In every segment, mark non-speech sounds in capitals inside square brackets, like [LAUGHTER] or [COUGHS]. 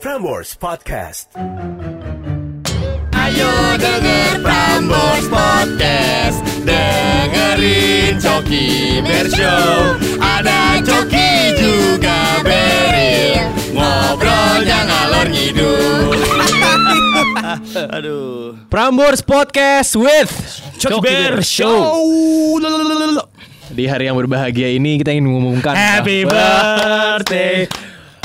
Frameworks Podcast. Ayo denger Prambors Podcast. Dengerin Coki Bershow Ada Coki juga Beril. Ngobrolnya ngalor ngidul. [LAUGHS] Aduh. Prambors Podcast with Coki Bear Show. Di hari yang berbahagia ini kita ingin mengumumkan Happy birthday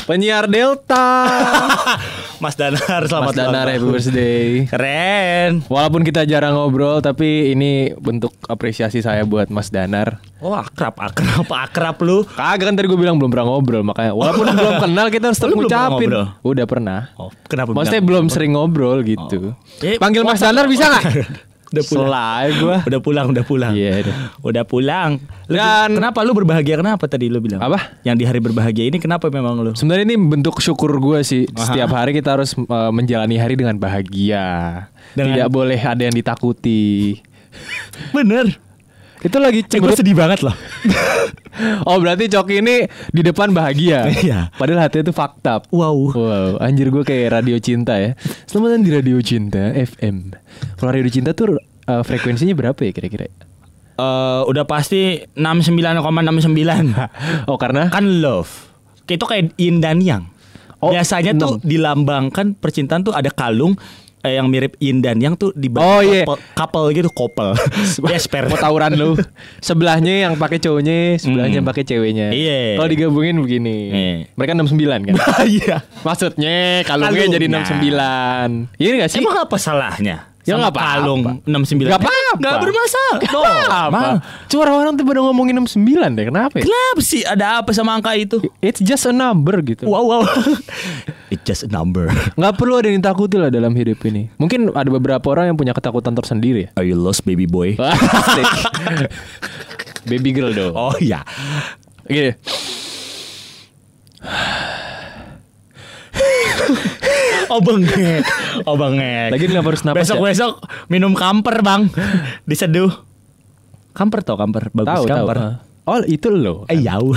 Penyiar Delta. [LAUGHS] Mas Danar selamat Mas Danar happy birthday. Keren. Walaupun kita jarang ngobrol Tapi ini bentuk apresiasi saya buat Mas Danar. Oh akrab akrab akrab lu. Kagak kan tadi gue bilang belum pernah ngobrol Makanya. Walaupun [LAUGHS] belum kenal kita harus tetap ngucapin. ngobrol? Udah pernah. Oh kenapa Maksudnya belum sering ngobrol gitu. Eh, Panggil Mas Danar bisa gak? [LAUGHS] Udah pulang Selai gue Udah pulang, udah pulang. Iya, udah. Udah pulang. Lu, Dan- kenapa lu berbahagia kenapa tadi lu bilang? Apa? Yang di hari berbahagia ini kenapa memang lu? Sebenarnya ini bentuk syukur gue sih. Setiap hari kita harus uh, menjalani hari dengan bahagia. Dengan- Tidak boleh ada yang ditakuti. Bener. Itu lagi Eh, gue cemberut. sedih banget loh. [LAUGHS] Oh berarti Coki ini di depan bahagia. Iya. Padahal hatinya tuh fakta. Wow. Wow, anjir gue kayak radio cinta ya. Selamat datang di radio cinta FM. Kalau radio cinta tuh uh, frekuensinya berapa ya kira-kira? Eh, udah pasti 69,69. [LAUGHS] Oh karena kan love. Itu kayak yin dan yang. Oh, Biasanya tuh enam. dilambangkan percintaan tuh ada kalung eh, yang mirip yin dan yang tuh di Oh, iya. couple, couple gitu couple. [LAUGHS] Esper. mau tawuran lu. [LAUGHS] Sebelahnya yang pakai cowoknya, sebelahnya yang pakai ceweknya. Iya. Kalau digabungin begini. Iya. Mereka 69 kan? [LAUGHS] Iya. Maksudnya kalungnya Kalungnya. jadi 69. Iya gak sih? Emang apa salahnya? Ya Sama kalung 69 Gak apa-apa. Gak bermasalah Gak apa-apa. Cuma orang-orang tuh pada ngomongin 69 deh. Kenapa ya? Kenapa sih ada apa sama angka itu? It's just a number gitu. Wow wow [LAUGHS] It's just a number Nggak perlu ada yang ditakuti lah dalam hidup ini. Mungkin ada beberapa orang yang punya ketakutan tersendiri ya. Are you lost baby boy? [LAUGHS] Baby girl dong. Oh iya Gini. Oh bengek Oh bengek Lagi kenapa harus napas ya? Besok-besok minum kamper bang Diseduh Kamper tau kamper Bagus Tahu tahu. kamper Oh itu lo. Eh jauh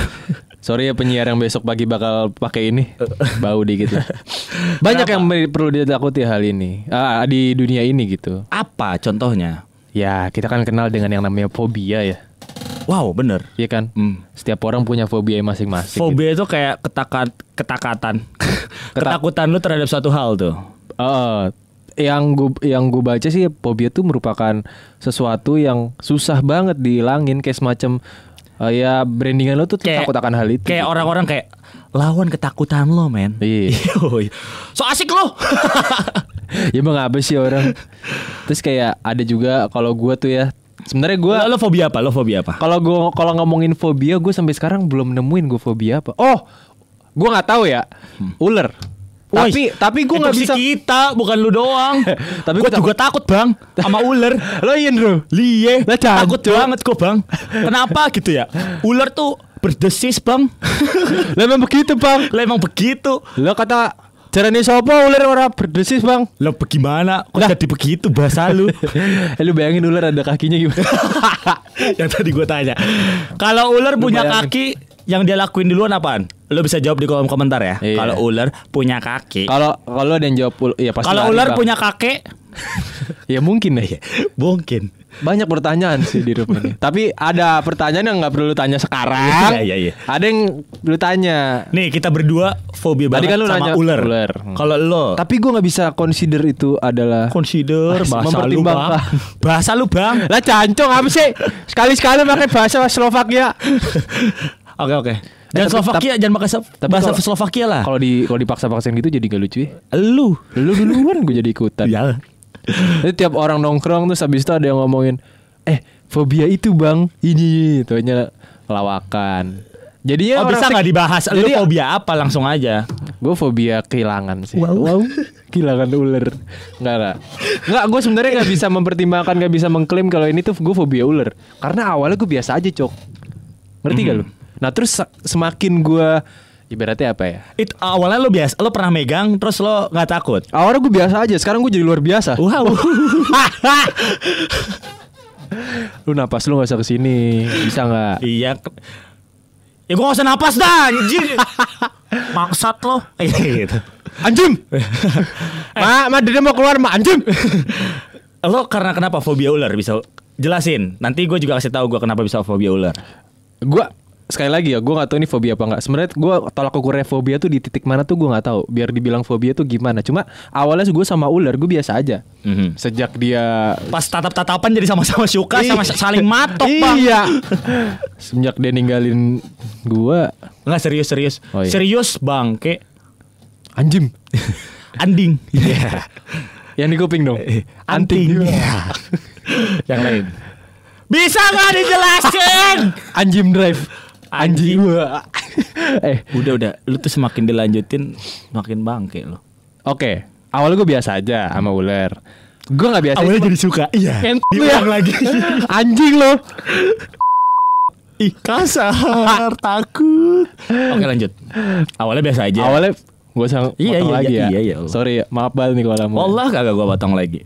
Sorry ya penyiar yang besok pagi bakal pakai ini bau dikit lah. [LAUGHS] Banyak yang perlu ditakuti hal ini ah, di dunia ini gitu. Apa contohnya? Ya kita kan kenal dengan yang namanya fobia ya, Wow bener Iya kan? Hmm. Setiap orang punya fobia masing-masing. gitu. Fobia itu kayak ketakat, ketakatan Ketakutan lu terhadap suatu hal tuh Eh, yang gue yang gue baca sih fobia itu merupakan sesuatu yang susah banget dihilangin kayak semacam eh, ya brandingan lo tuh Kayak- takut akan hal itu. Kayak gitu. orang-orang kayak lawan ketakutan lo men Iya. [LAUGHS] So asik lo [LAUGHS] ya emang apa sih orang? Terus kayak ada juga kalau gue tuh ya sebenarnya gue lo, lo fobia apa? Lo fobia apa? Kalau gue kalau ngomongin fobia, gue sampai sekarang belum nemuin gue fobia apa. Oh, gue nggak tahu ya. Ular. Tapi tapi gue nggak bisa. kita bukan lu doang [LAUGHS] Tapi gue juga takut bang sama ular [LAUGHS] Lo iya bro. Liye Takut banget kok bang Kenapa gitu ya Ular tuh berdesis bang [LAUGHS] Lah emang begitu bang. Lah emang begitu Lo kata caranya sopo ular orang berdesis bang. Lo bagaimana Kok jadi begitu bahasa lu lu bayangin ular ada kakinya gimana? Yang tadi gue tanya Kalau ular punya bayangin. kaki Yang dia lakuin duluan apaan Lo bisa jawab di kolom komentar ya Iya. Kalau ular punya kaki Kalau kalau ada yang jawab ya pasti Kalau ular Bang. punya kakek [LAUGHS] ya mungkin ya. Mungkin Banyak pertanyaan sih di ini. [LAUGHS] Tapi ada pertanyaan yang nggak perlu lu tanya sekarang. Iya, iya, iya. Ada yang lu tanya. Nih kita berdua fobia Tadi banget kan lu sama nanya ular. ular. Hmm. Kalau lo Tapi gue nggak bisa consider itu adalah consider bahasa lu bang. Bahasa lu bang. lah cancong apa sih? Sekali-sekali pakai bahasa Slovakia. [LAUGHS] Oke oke. Jangan tapi- Slovakia, jangan pakai bahasa kalau- Slovakia lah. Kalau di kalau dipaksa-paksain gitu jadi gak lucu ya. lu, Lu duluan gue jadi ikutan. [LAUGHS] ya. Jadi tiap orang nongkrong terus habis itu ada yang ngomongin, "Eh, fobia itu, Bang. Ini itu hanya lawakan." Jadinya Oh bisa nggak dibahas? Lu Jadi fobia apa? Langsung aja. gue fobia kehilangan sih. Wow. kehilangan ular. Enggak lah. Enggak, gue sebenarnya nggak bisa mempertimbangkan, nggak bisa mengklaim kalau ini tuh gue fobia ular. Karena awalnya gue biasa aja, Cok. Ngerti gak lu? Nah, terus se- semakin gue ibaratnya apa ya? Itu awalnya lu biasa, lu pernah megang, terus lo nggak takut. Awalnya gue biasa aja, sekarang gue jadi luar biasa. Wow. [LAUGHS] Lu napas lu gak usah ke sini Bisa gak? iya. Ya gua gak usah napas dah, anjir. [LAUGHS] Maksat lo. [LAUGHS] Iya, gitu. Anjing. ma, ma dia mau keluar ma anjing. Lo karena kenapa fobia ular bisa jelasin? Nanti gue juga kasih tahu gue kenapa bisa fobia ular. Gua sekali lagi ya, gue gak tahu ini fobia apa enggak. Sebenarnya gue tolak ukurnya fobia tuh di titik mana tuh gue nggak tahu. Biar dibilang fobia tuh gimana. Cuma awalnya gue sama ular gue biasa aja. Mhm. Sejak dia Pas tatap-tatapan jadi sama-sama suka sama saling matok bang. Iya. Sejak dia ninggalin gua Enggak serius serius. Oh, iya. Serius bang, kayak anjing. anding. Iya. Yang di kuping dong. Anting. Iya. Yang lain. Bisa nggak dijelasin? [LAUGHS] Anjing drive. Anjing. Wah. [LAUGHS] eh, udah udah, lu tuh semakin dilanjutin makin bangke lo. oke. Awalnya gue biasa aja sama ular. Gue nggak biasa. Awalnya jadi suka. Iya. Diulang ya. lagi. [LAUGHS] Anjing lo. Ih, kasar, [LAUGHS] takut. Oke, lanjut. Awalnya biasa aja. Awalnya gue sang Iya, potong iya, lagi iya, ya. iya, iya. Sorry ya, maaf banget nih kalau mau. Wallah kagak gua potong lagi.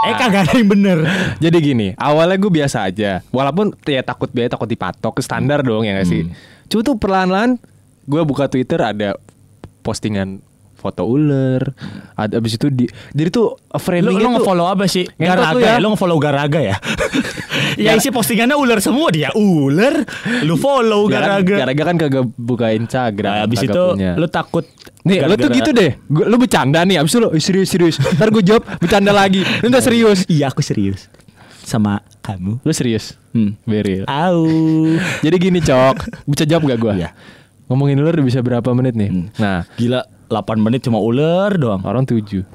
Eh kagak ada yang bener. [LAUGHS] Jadi gini, awalnya gue biasa aja. Walaupun ya takut biaya takut dipatok standar dong ya gak sih. Hmm. Cuma tuh perlahan-lahan gue buka Twitter ada postingan foto ular. Ada abis itu di jadi tuh Lu, framingnya lu tuh nge-follow apa sih? Garaga lu ya? ya. Lu nge-follow Garaga ya? [LAUGHS] ya isi postingannya ular semua dia ular. Lu follow Garaga. Garaga kan kagak buka Instagram. Nah, abis itu punya. lu takut Nih, lu tuh gitu deh. Gua, lu bercanda nih, abis itu lu "Ih, serius serius. Ntar gue jawab bercanda lagi. Lu ntar serius. Iya aku serius Sama kamu Lu serius. Hmm. Beril. Au Jadi gini, Cok. Bisa jawab gak gua? Iya. Ngomongin ular udah bisa berapa menit nih? Hmm. Nah, Gila 8 menit cuma ular doang orang tujuh.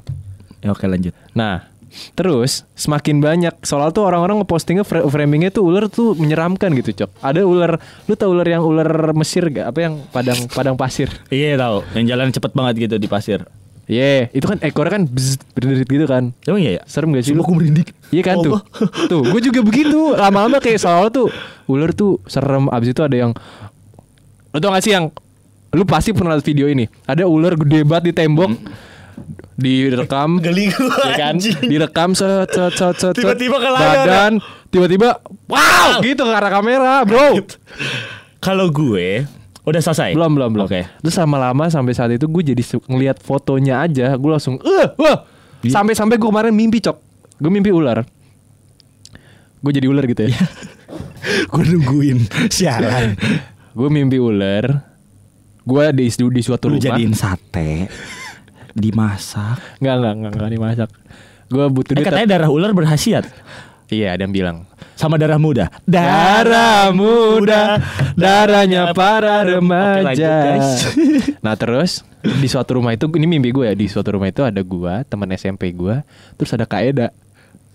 ya, Oke lanjut Nah, terus semakin banyak soal tuh orang-orang ngepostingnya fra- framingnya tuh ular tuh menyeramkan gitu, Cok. Ada ular, lu tau ular yang ular Mesir gak? Apa yang padang padang pasir? Iya tahu Yang jalan cepet banget gitu di pasir Iya, itu kan ekornya kan berderit gitu kan. Emang iya ya? Serem gak sih Sumpah lu? aku merinding Iya kan tuh. Allah. [LAUGHS] Tuh, gue juga begitu. Lama-lama kayak soal tuh ular tuh serem. Abis itu ada yang Lu tau gak sih yang Lu pasti pernah lihat video ini. Ada ular gede banget di tembok. Direkam [LAUGHS] Geli gua ya kan? Direkam set set set set. set. Tiba-tiba ke Badan tiba-tiba wow gitu ke arah kamera, Bro. [LAUGHS] Kalau gue Udah selesai? belum belum belum. Oke Terus lama-lama sampai saat itu gue jadi ngelihat fotonya aja, gue langsung eh wah. Sampai-sampai gue kemarin mimpi, Cok. Gue mimpi ular. Gue jadi ular gitu ya. [LAUGHS] Gue nungguin Sialan gue mimpi ular. Gue di, di suatu Lu rumah. jadiin sate Dimasak Enggak, enggak, enggak, enggak dimasak. Gue butuh Eh katanya darah ular berhasiat Iya, ada yang bilang. Sama darah muda Darah muda, darahnya para remaja. [LAUGHS] nah terus di suatu rumah itu, ini mimpi gue ya di suatu rumah itu ada gua, teman SMP gua, terus ada Kaeda.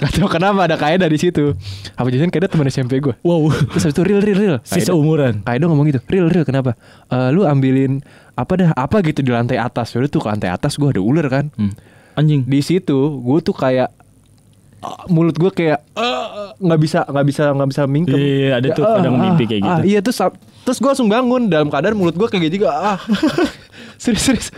Gak tau kenapa ada Kaeda di situ. Apa jajan Kaeda teman SMP gua? Wow Terus habis itu real real real. Si Kaeda- seumuran Kaedo ngomong gitu, real real kenapa? Eh, lu ambilin apa dah apa gitu di lantai atas. Yaudah tuh ke lantai atas gua ada ular kan. Hmm. Anjing Di situ gue tuh kayak ah, mulut gue kayak ah, nggak bisa nggak bisa nggak bisa mingkem. Iya, iya, ada tuh Ah, kadang ah, mimpi kayak ah, gitu. iya terus terus gue langsung bangun dalam keadaan mulut gue kayak gitu juga. Ah. [LAUGHS] serius serius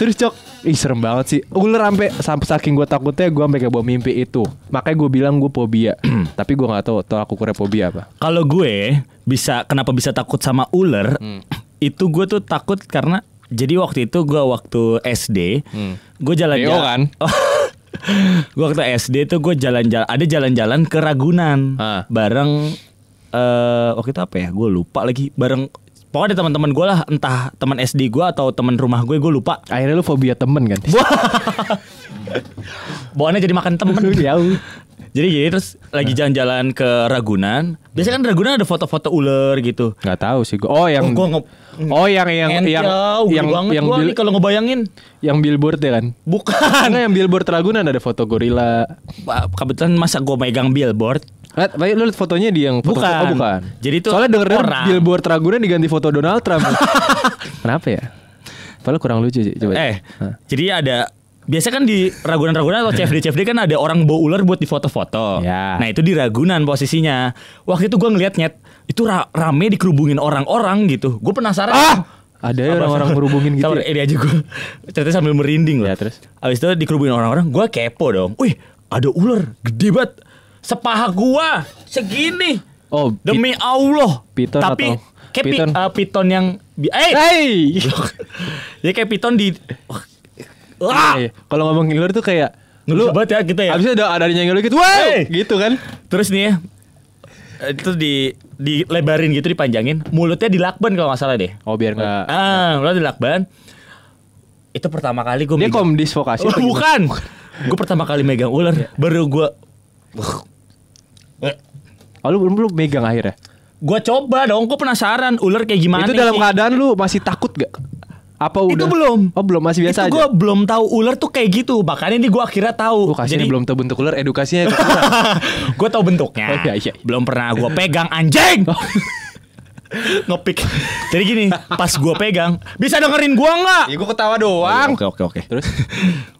serius cok. Ih serem banget sih. Ular sampai sampai saking gue takutnya gue sampai kayak bawa mimpi itu. Makanya gue bilang gue fobia. [CLEARS THROAT] Tapi gue nggak tahu tolak ukurnya fobia apa. Kalau gue bisa kenapa bisa takut sama ular? [CLEARS THROAT] Itu gue tuh takut karena jadi waktu itu gue waktu SD, Hmm. gue jalan-jalan. Kan? [LAUGHS] gue waktu SD tuh gue jalan-jalan, ada jalan-jalan ke Ragunan, Ah. bareng eh waktu itu apa ya? Gue lupa lagi. Bareng pokoknya ada teman-teman gue lah, entah teman SD gue atau teman rumah gue, gue lupa. Akhirnya lu fobia temen kan? Bawaannya jadi makan temen. [LAUGHS] Jauh. Jadi jadi terus lagi jalan-jalan ke Ragunan. Biasanya kan Ragunan ada foto-foto ular gitu. Nggak tahu sih gue. Oh yang Oh, gua nge- Oh yang yang Ent yang yang banget yang gua bil- kalau ngebayangin. yang billboard ya kan? Bukan. Karena yang billboard Ragunan ada foto gorila. Kebetulan masa gue megang billboard. Eh, baik lu liat fotonya di yang foto Bukan. Oh, bukan. Jadi tuh Soalnya denger orang. billboard Ragunan diganti foto Donald Trump. [LAUGHS] Kenapa ya? Padahal kurang lucu sih. Coba. Eh, Hah. jadi ada biasa kan di Ragunan-Ragunan atau CFD CFD kan ada orang bawa ular buat difoto-foto. Ya. Nah itu di Ragunan posisinya. Waktu itu gue ngeliat nyet itu ra- rame dikerubungin orang-orang gitu. Gue penasaran. Ah! Ada ya orang-orang berhubungin gitu. Sabar, ya? ini aja gue cerita sambil merinding loh. Ya, terus? Abis itu dikerubungin orang-orang, gue kepo dong. Wih, ada ular gede banget. Sepaha gua segini. Oh, Demi Allah. Python Tapi atau- Kayak pi- Piton. eh, piton yang eh Hey. [LAUGHS] ya kayak piton di Wah. Iya. Kalau ngomong ngiler tuh kayak Lu banget ya kita ya. Abis itu ada ada yang ngiler gitu, wow, Hey. gitu kan? Terus nih ya itu di dilebarin gitu dipanjangin mulutnya dilakban kalau nggak salah deh Oh biar nggak. ah mulutnya dilakban itu pertama kali gue Dia komdis vokasi. oh, gimana? bukan gue pertama kali megang ular baru gue Oh lu belum belum megang akhirnya. gue coba dong gue penasaran ular kayak gimana itu dalam sih. keadaan lu masih takut gak? Apa Itu udah? belum. Oh belum masih biasa itu aja. gue belum tahu ular tuh kayak gitu makanya ini gue akhirnya tahu Oh, kasihan belum tahu bentuk ular edukasinya kurang. [LAUGHS] gue tahu bentuknya Oh, iya, iya. belum pernah gue pegang anjing [LAUGHS] ngepik jadi gini pas gue pegang bisa dengerin gue nggak ya gue ketawa doang. oke oke oke Terus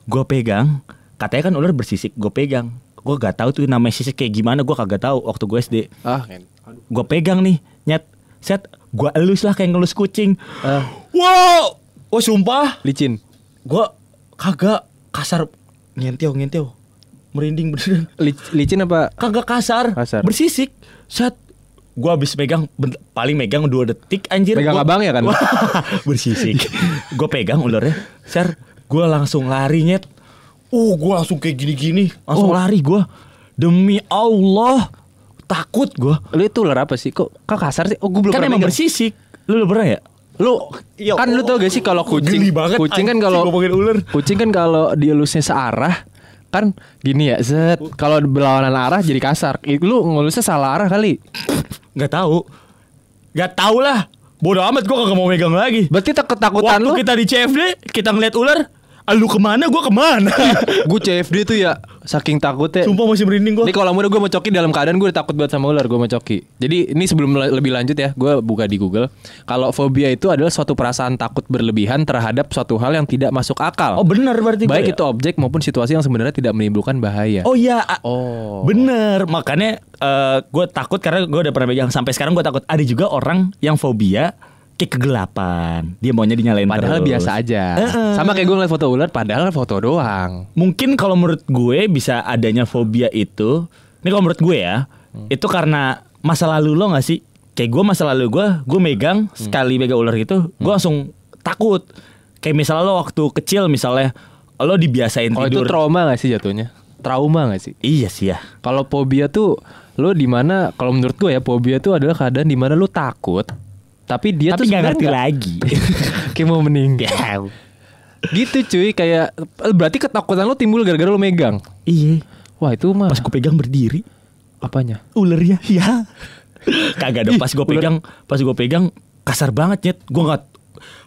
gue pegang katanya kan ular bersisik gue pegang gue gak tahu tuh namanya sisik kayak gimana gue kagak tahu waktu gue SD ah, gue pegang nih nyet. Set gue elus lah kayak ngelus kucing. Ah. wow! Oh sumpah. Licin. gue kagak kasar. Ngenteo ngenteo merinding beneran. Lic- licin apa? kagak kasar, Kasar. bersisik. Set gua habis megang ben- paling megang dua detik anjir. Megang Gua- abang ya kan? [LAUGHS] Bersisik. Gue pegang ularnya. Ser gue langsung lari nyet uh gue langsung kayak gini-gini. Langsung Oh. lari gue demi Allah. Takut gue Lu itu ular apa sih? Kok kok kasar sih? Oh gue belum kan pernah emang bersisik. Lu, lu pernah ya? Lu Ya kan lu tau gak sih kalau kucing Geli banget, kucing kan kalau ngomongin ular. kucing kan kalau dielusnya searah kan gini ya set kalau berlawanan arah jadi kasar. Lu ngelusnya salah arah kali. Nggak tahu. Nggak tahu lah. Bodoh amat gue kagak mau megang lagi. Berarti tak ketakutan waktu lu? kita di CFD kita ngeliat ular lu ke mana gue ke mana gue CFD tuh ya saking takutnya sumpah masih merinding gue Ini kalau muda gue mau coki dalam keadaan gue takut banget sama ular gue mau coki. Jadi ini sebelum le- lebih lanjut ya, gue buka di Google. Kalau fobia itu adalah suatu perasaan takut berlebihan terhadap suatu hal yang tidak masuk akal. Oh bener berarti Baik ya? itu objek maupun situasi yang sebenarnya tidak menimbulkan bahaya. Oh iya Oh. Bener Makanya gue takut karena gue udah pernah pegang Sampai sekarang gue takut Ada juga orang yang fobia Kayak kegelapan Dia maunya dinyalain Padahal terus. biasa aja. Eh-eh. Sama kayak gue ngeliat foto ular, padahal foto doang. Mungkin kalau menurut gue Bisa adanya fobia itu Ini kalau menurut gue ya Hmm. Itu karena Masa lalu lo gak sih Kayak gue masa lalu gue Gue megang Hmm. Sekali megang ular gitu Gue langsung takut Kayak misalnya lo waktu kecil Misalnya Lo dibiasain Oh itu tidur trauma gak sih jatuhnya? Trauma gak sih? Iya sih ya Kalau fobia tuh lo di mana? Kalau menurut gue ya fobia tuh adalah keadaan di mana lo takut, tapi dia Tapi tuh sebenarnya ngerti lagi. [LAUGHS] kayak mau meninggal. gitu cuy, kayak berarti ketakutan lo timbul gara-gara lo megang. Iya. Wah itu mah Pas gue pegang berdiri. Apanya? ular ya? Ya kagak dong. Pas gue pegang pas gue pegang kasar banget nyet. Gue nggak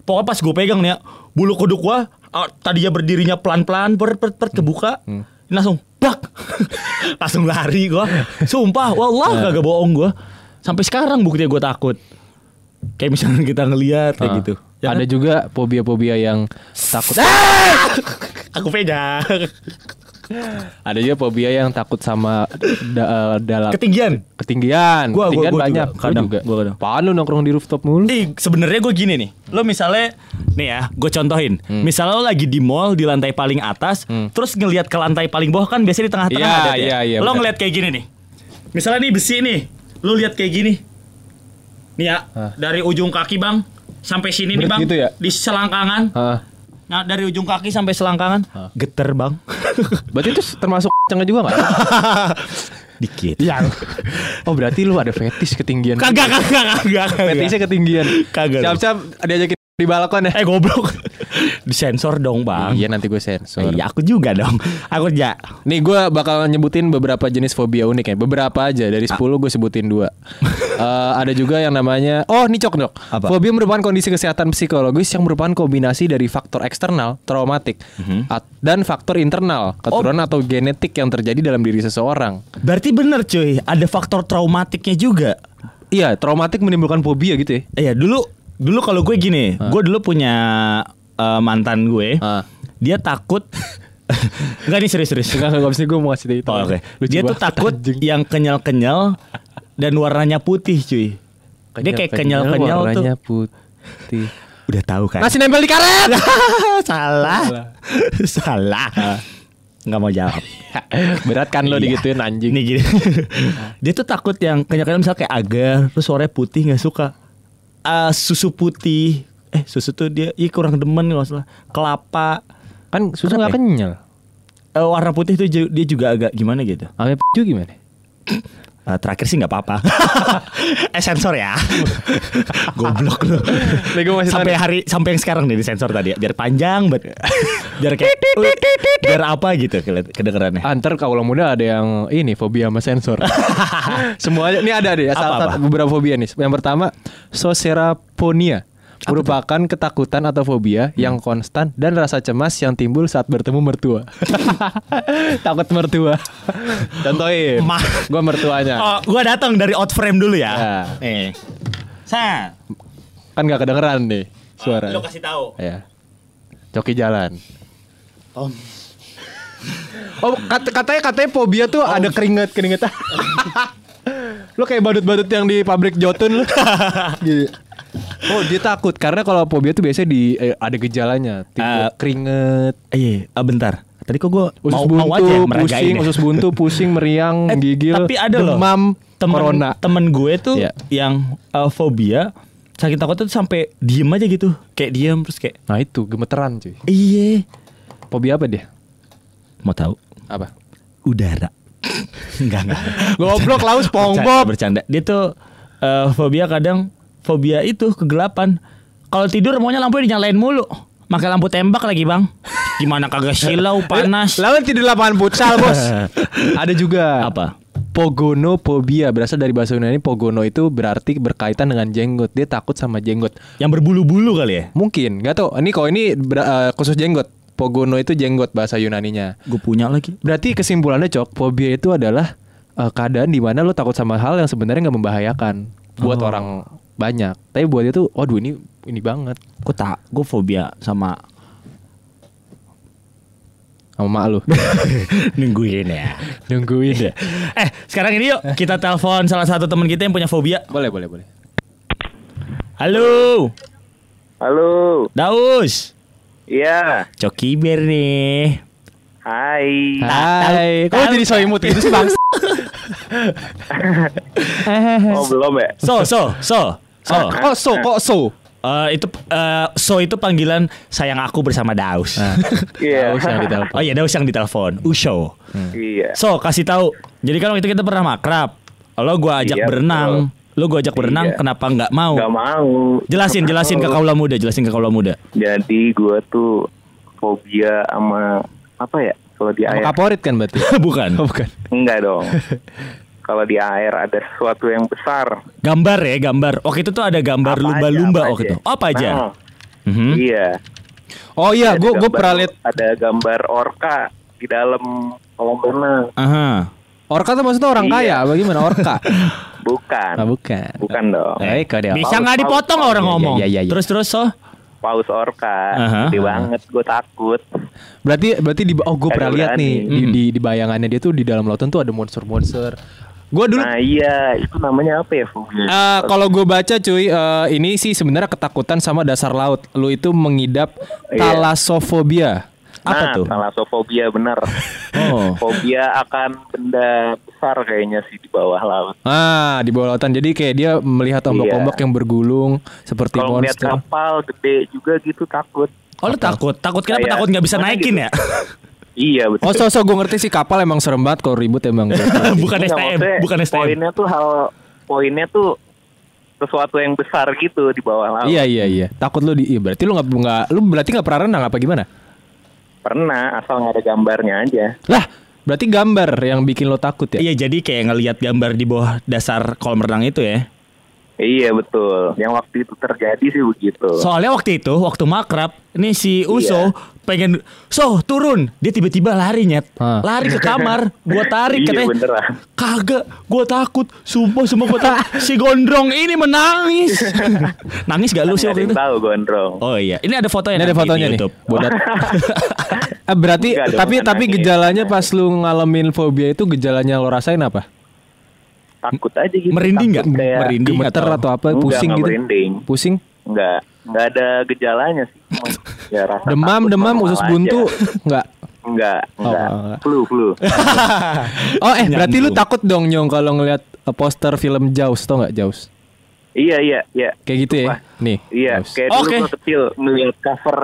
pokoknya pas gue pegang nih ya bulu kuduk gue ah, tadinya berdirinya pelan pelan per per, per kebuka Hmm. ini langsung bak [LAUGHS] langsung lari gue sumpah Nah. wallah kagak bohong gue sampai sekarang buktinya gue takut kayak misalnya [LAUGHS] kita ngelihat kayak Ah. gitu Ya Ada kan? juga fobia-fobia yang takut. [LAUGHS] [LAUGHS] Aku pegang Ada juga fobia yang takut sama da- dalam ketinggian ketinggian. Gua- gua- ketinggian gua juga. banyak. Gua Kadang, juga. gua kadang. Apaan lu nongkrong di rooftop mulu? Ih, sebenarnya gue gini nih. Lo misalnya nih ya, gue contohin. Hmm. Misalnya lo lagi di mall di lantai paling atas, terus ngelihat ke lantai paling bawah kan biasanya di tengah-tengah Iya, ada tuh ya. iya, iya, Lo benar. ngelihat kayak gini nih. Misalnya nih besi nih, lo lihat kayak gini. Nih ya, Hah. dari ujung kaki bang sampai sini nih Berat bang, gitu ya? di selangkangan. Hah. Nah dari ujung kaki sampai selangkangan, Hah. geter bang. [LAUGHS] Berarti itu termasuk cengnya juga nggak? [LAUGHS] Dikit. Iya. Oh berarti lu ada fetish ketinggian. Kagak kagak kagak. kagak. Fetishnya ketinggian. Kagak. Siap-siap diajakin di balkon ya. Eh goblok. [LAUGHS] Disensor dong bang. Iya nanti gue sensor. Iya aku juga dong. Aku ja. Nih gue bakal nyebutin beberapa jenis fobia unik ya. Beberapa aja dari 10 gue sebutin dua. [LAUGHS] Eh, ada juga yang namanya Oh ini cok dok. Apa? Fobia merupakan kondisi kesehatan psikologis yang merupakan kombinasi dari faktor eksternal traumatik Mhm. at- dan faktor internal keturunan Oh. atau genetik yang terjadi dalam diri seseorang. Berarti bener cuy, ada faktor traumatiknya juga. Iya traumatik menimbulkan fobia gitu ya. Iya dulu dulu kalau gue gini, gue dulu punya eh, mantan gue, Ah. dia takut. [LAUGHS] Enggak nih serius-serius. Enggak enggak bisa gue mau kasih itu. Oh, Oke. Lucu Dia tuh takut anjing. yang kenyal-kenyal dan warnanya putih cuy. dia kayak kenyal-kenyal tuh. warnanya putih. Udah tahu kan? Nasi nempel di karet. [LAUGHS] Salah. Salah. Nggak mau jawab. [LAUGHS] Berat kan lo Iya. digituin anjing. Ini gini. dia tuh takut yang kenyal-kenyal misalnya kayak agar, terus suaranya putih nggak suka. Eh, susu putih. Eh susu tuh dia iya kurang demen kalau nggak salah. Kelapa. Kan susu Kenapa nggak kenyal. Eh, warna putih tuh dia juga agak gimana gitu. Ame p*** gimana? [COUGHS] Eh, terakhir sih nggak apa-apa. [LAUGHS] eh sensor ya. [LAUGHS] Goblok lu. Sampai hari sampai yang sekarang nih di sensor tadi ya. Biar panjang banget. [LAUGHS] biar kayak biar apa gitu kedengerannya. Antar kalau muda ada yang ini fobia sama sensor. [LAUGHS] Semuanya ini ada deh. Salah satu beberapa fobia nih. Yang pertama soseraponia merupakan ketakutan atau fobia yang konstan dan rasa cemas yang timbul saat bertemu mertua. [LAUGHS] Takut mertua. Contohin. Ma- Gua mertuanya. Oh, gua datang dari out frame dulu ya. Ya. Eh. Sa. Kan gak kedengeran nih suara. Lo kasih tahu. Ya. Coki jalan. Oh. Oh, kat- katanya katanya fobia tuh ada keringet keringetan. [LAUGHS] lu kayak badut-badut yang di pabrik jotun lu. Gitu. Oh dia takut karena kalau fobia tuh biasanya di eh, ada gejalanya, timbul Eh, keringet, Iya, ah, bentar. Tadi kok gua usus mau, buntu, mau aja pusing, ya. usus buntu, pusing, meriang, Eh, gigil, tapi ada loh demam, temen, corona. Temen gue tuh Iya. yang uh, fobia sakit takut tuh sampai diem aja gitu. Kayak diem terus kayak Nah itu gemeteran cuy. iya. Fobia apa dia? Mau tahu? Apa? Udara. [LAUGHS] enggak enggak. Goblok laus SpongeBob. bercanda. Dia tuh uh, fobia kadang fobia itu kegelapan. Kalau tidur maunya lampunya dinyalain mulu. Pakai lampu tembak lagi, Bang. Gimana kagak silau [LAUGHS] panas. Lawan tidur lapangan futsal bos. [LAUGHS] ada juga. Apa? Pogonophobia berasal dari bahasa Yunani pogono itu berarti berkaitan dengan jenggot. Dia takut sama jenggot. Yang berbulu-bulu kali ya? Mungkin, nggak tahu. Ini kok ini eh, khusus jenggot. Pogono itu jenggot bahasa Yunaninya. Gue punya lagi. Berarti kesimpulannya cok, fobia itu adalah eh, keadaan di mana lo takut sama hal yang sebenarnya nggak membahayakan buat Oh. orang banyak. Tapi buat itu, waduh ini ini banget Gue tak, gue fobia sama sama mak lu. [LAUGHS] nungguin ya. Nungguin deh. eh, sekarang ini yuk kita telepon salah satu teman kita yang punya fobia. boleh, boleh, boleh. Halo, Halo, Daus. Iya, Coki Bear nih. hai. Hai, kok jadi so imut gitu sih bang? [LAUGHS] Oh belum ya? So, so, so, so. Kok so, kok so? Eh, itu eh, so itu panggilan sayang aku bersama Daus. Iya. Tahu yang ditelepon. Oh iya Daus yang ditelepon. Usho. Iya. So kasih tahu. Jadi kan waktu itu kita pernah makrab. Lo gua ajak Iya, berenang. Lo gua ajak berenang. Iya. Kenapa nggak mau? Gak mau. Jelasin, jelasin ke kaula muda. Jelasin ke kaula muda. Jadi gue tuh fobia sama apa ya? Kalau di Sama air kaporit kan berarti? [LAUGHS] Bukan. Oh, bukan. enggak dong. [LAUGHS] Kalau di air ada sesuatu yang besar. Gambar ya, gambar. Waktu itu tuh ada gambar lumba-lumba waktu itu. Oh, apa aja? Nah, Mhm. Iya. Oh iya, gue gue pernah lihat Ada gambar orka di dalam kolam renang. Aha. Orka tuh maksudnya orang Iya. kaya, apa gimana Orka? [LAUGHS] Bukan. Ah, bukan. Bukan dong. Eh, kok dia? Bisa nggak dipotong paus. orang Iya, ngomong? iya, iya, iya. Terus terus so. Paus orka. Aha. Gede banget. Gue takut. Berarti berarti di oh gue pernah lihat nih di, Hmm. di di bayangannya dia tuh di dalam lautan tuh ada monster-monster. Gue dulu Nah iya, itu namanya apa ya fobia? Eh, kalau gue baca cuy, eh, ini sih sebenarnya ketakutan sama dasar laut. Lu itu mengidap Iya. Apa nah, tuh? Talasophobia bener. Oh. [LAUGHS] Fobia akan benda besar kayaknya sih di bawah laut. Ah, di bawah lautan. Jadi kayak dia melihat ombak-ombak Iya. yang bergulung seperti Kalau ngeliat monster. kapal gede juga gitu takut. Oh lu takut? Takut kenapa Kayak- takut nggak bisa naikin gitu? ya? [LAUGHS] Iya betul. Oh, so, so gue ngerti sih kapal emang serem banget kalau ribut emang. [LAUGHS] bukan Enggak, STM, bukan STM. Poinnya tuh hal poinnya tuh sesuatu yang besar gitu di bawah laut. iya iya iya. Takut lu di iya, berarti lu nggak nggak lu berarti nggak pernah renang apa gimana? Pernah asal nggak ada gambarnya aja. Lah, berarti gambar yang bikin lo takut ya? Iya jadi kayak ngelihat gambar di bawah dasar kolam renang itu ya. Iya betul. Yang waktu itu terjadi sih begitu. Soalnya waktu itu waktu makrab ini si Uso Iya. pengen so turun dia tiba-tiba lari nyet Hah. lari ke kamar gua tarik Iya, katanya beneran. kagak gua takut sumpah sumpah gua takut [LAUGHS] si gondrong ini menangis [LAUGHS] nangis gak lu sih waktu yang itu tahu gondrong. oh iya ini ada fotonya Ini ada fotonya di nih. YouTube. Bodat. [LAUGHS] Eh, berarti Enggak tapi tapi nangis. gejalanya pas lu ngalamin fobia itu gejalanya lo rasain apa? Takut aja gitu. merinding nggak merinding Gemeter atau apa? Enggak, Pusing enggak gitu? merinding. Pusing? Enggak, enggak ada gejalanya sih. Ya rasa Demam, demam, usus aja. buntu? Enggak. Enggak, Oh, enggak. Flu, flu. [LAUGHS] Oh, eh berarti lu takut dong Nyong kalau ngelihat eh, poster film Jaws, tau nggak Jaws? Iya iya iya. Kayak gitu ya. Nih. Iya, kayak dulu Oke. gua kecil melihat cover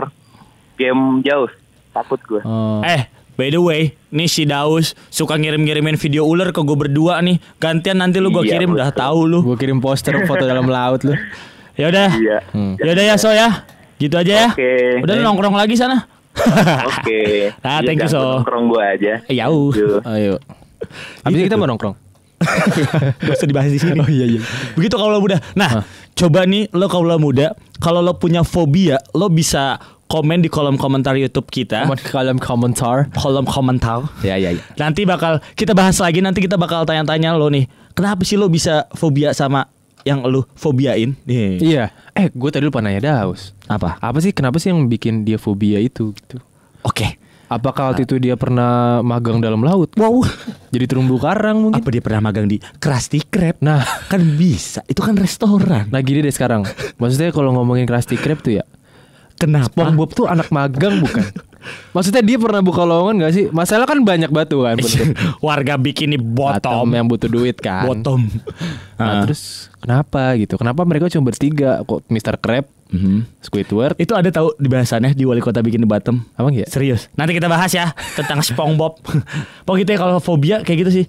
game jauh. Takut gue. Oh. Eh, by the way, nih si Daus suka ngirim-ngirimin video ular ke gue berdua nih. Gantian nanti lu gue Iya, kirim udah tahu lu. Gue kirim poster foto dalam laut lu. Ya udah. Iya. Hmm. Ya udah ya so ya. Gitu aja ya. Oke. Udah nongkrong lagi sana. [LAUGHS] Oke. [LAUGHS] Ah, Iya, thank you, So. Nongkrong gue aja. Eh. Yuk. Ayo. Abis ini kita mau nongkrong. [LAUGHS] Gak usah dibahas di sini. Oh iya iya. Begitu kalau lo muda. Nah, coba nih lo kalau lo muda, kalau lo punya fobia, lo bisa komen di kolom komentar YouTube kita. Komen kolom komentar. Kolom komentar. Ya ya ya. Nanti bakal kita bahas lagi. Nanti kita bakal tanya-tanya lo nih. Kenapa sih lo bisa fobia sama yang lo fobiain? Nih. Iya. Eh, gue tadi lupa nanya Daus. Apa? Apa sih kenapa sih yang bikin dia fobia itu gitu? Oke. Apakah waktu itu dia pernah magang dalam laut? Wow. Jadi terumbu karang mungkin? Apa dia pernah magang di Krusty Krab? Nah, Kan bisa. Itu kan restoran. nah gini deh sekarang. [LAUGHS] Maksudnya kalau ngomongin Krusty Krab tuh ya, Kenapa? SpongeBob tuh anak magang bukan? [LAUGHS] Maksudnya dia pernah buka lowongan gak sih? Masalah kan banyak batu kan [LAUGHS] bentuk Warga bikini Atom bottom. yang butuh duit kan. Bottom. Nah, Ah. terus kenapa gitu? Kenapa mereka cuma bertiga? Kok Mr. Crab, Mhm. Squidward, Itu ada tahu di bahasannya di wali kota bikin bottom. apa ya? Serius. Nanti kita bahas ya tentang SpongeBob. [LAUGHS] Pokoknya gitu ya kalau fobia kayak gitu sih.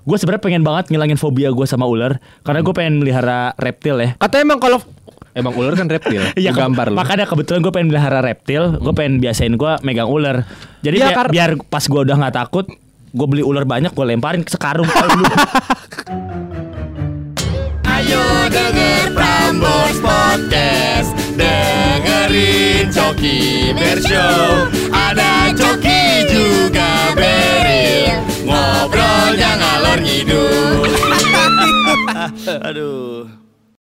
Gue sebenarnya pengen banget ngilangin fobia gue sama ular karena gue pengen melihara reptil ya. Kata emang kalau emang ular kan reptil. [LAUGHS] Iya ke- gambar lu. Makanya kebetulan gue pengen melihara reptil, gue pengen biasain gue megang ular. Jadi Iya, biar, kar- biar pas gue udah nggak takut, gue beli ular banyak gue lemparin ke sekarung. [LAUGHS] Ayo denger Prambors Podcast Dengerin Coki Bershow Ada Coki juga Beril Ngobrolnya ngalor ngidul [LAUGHS] Aduh.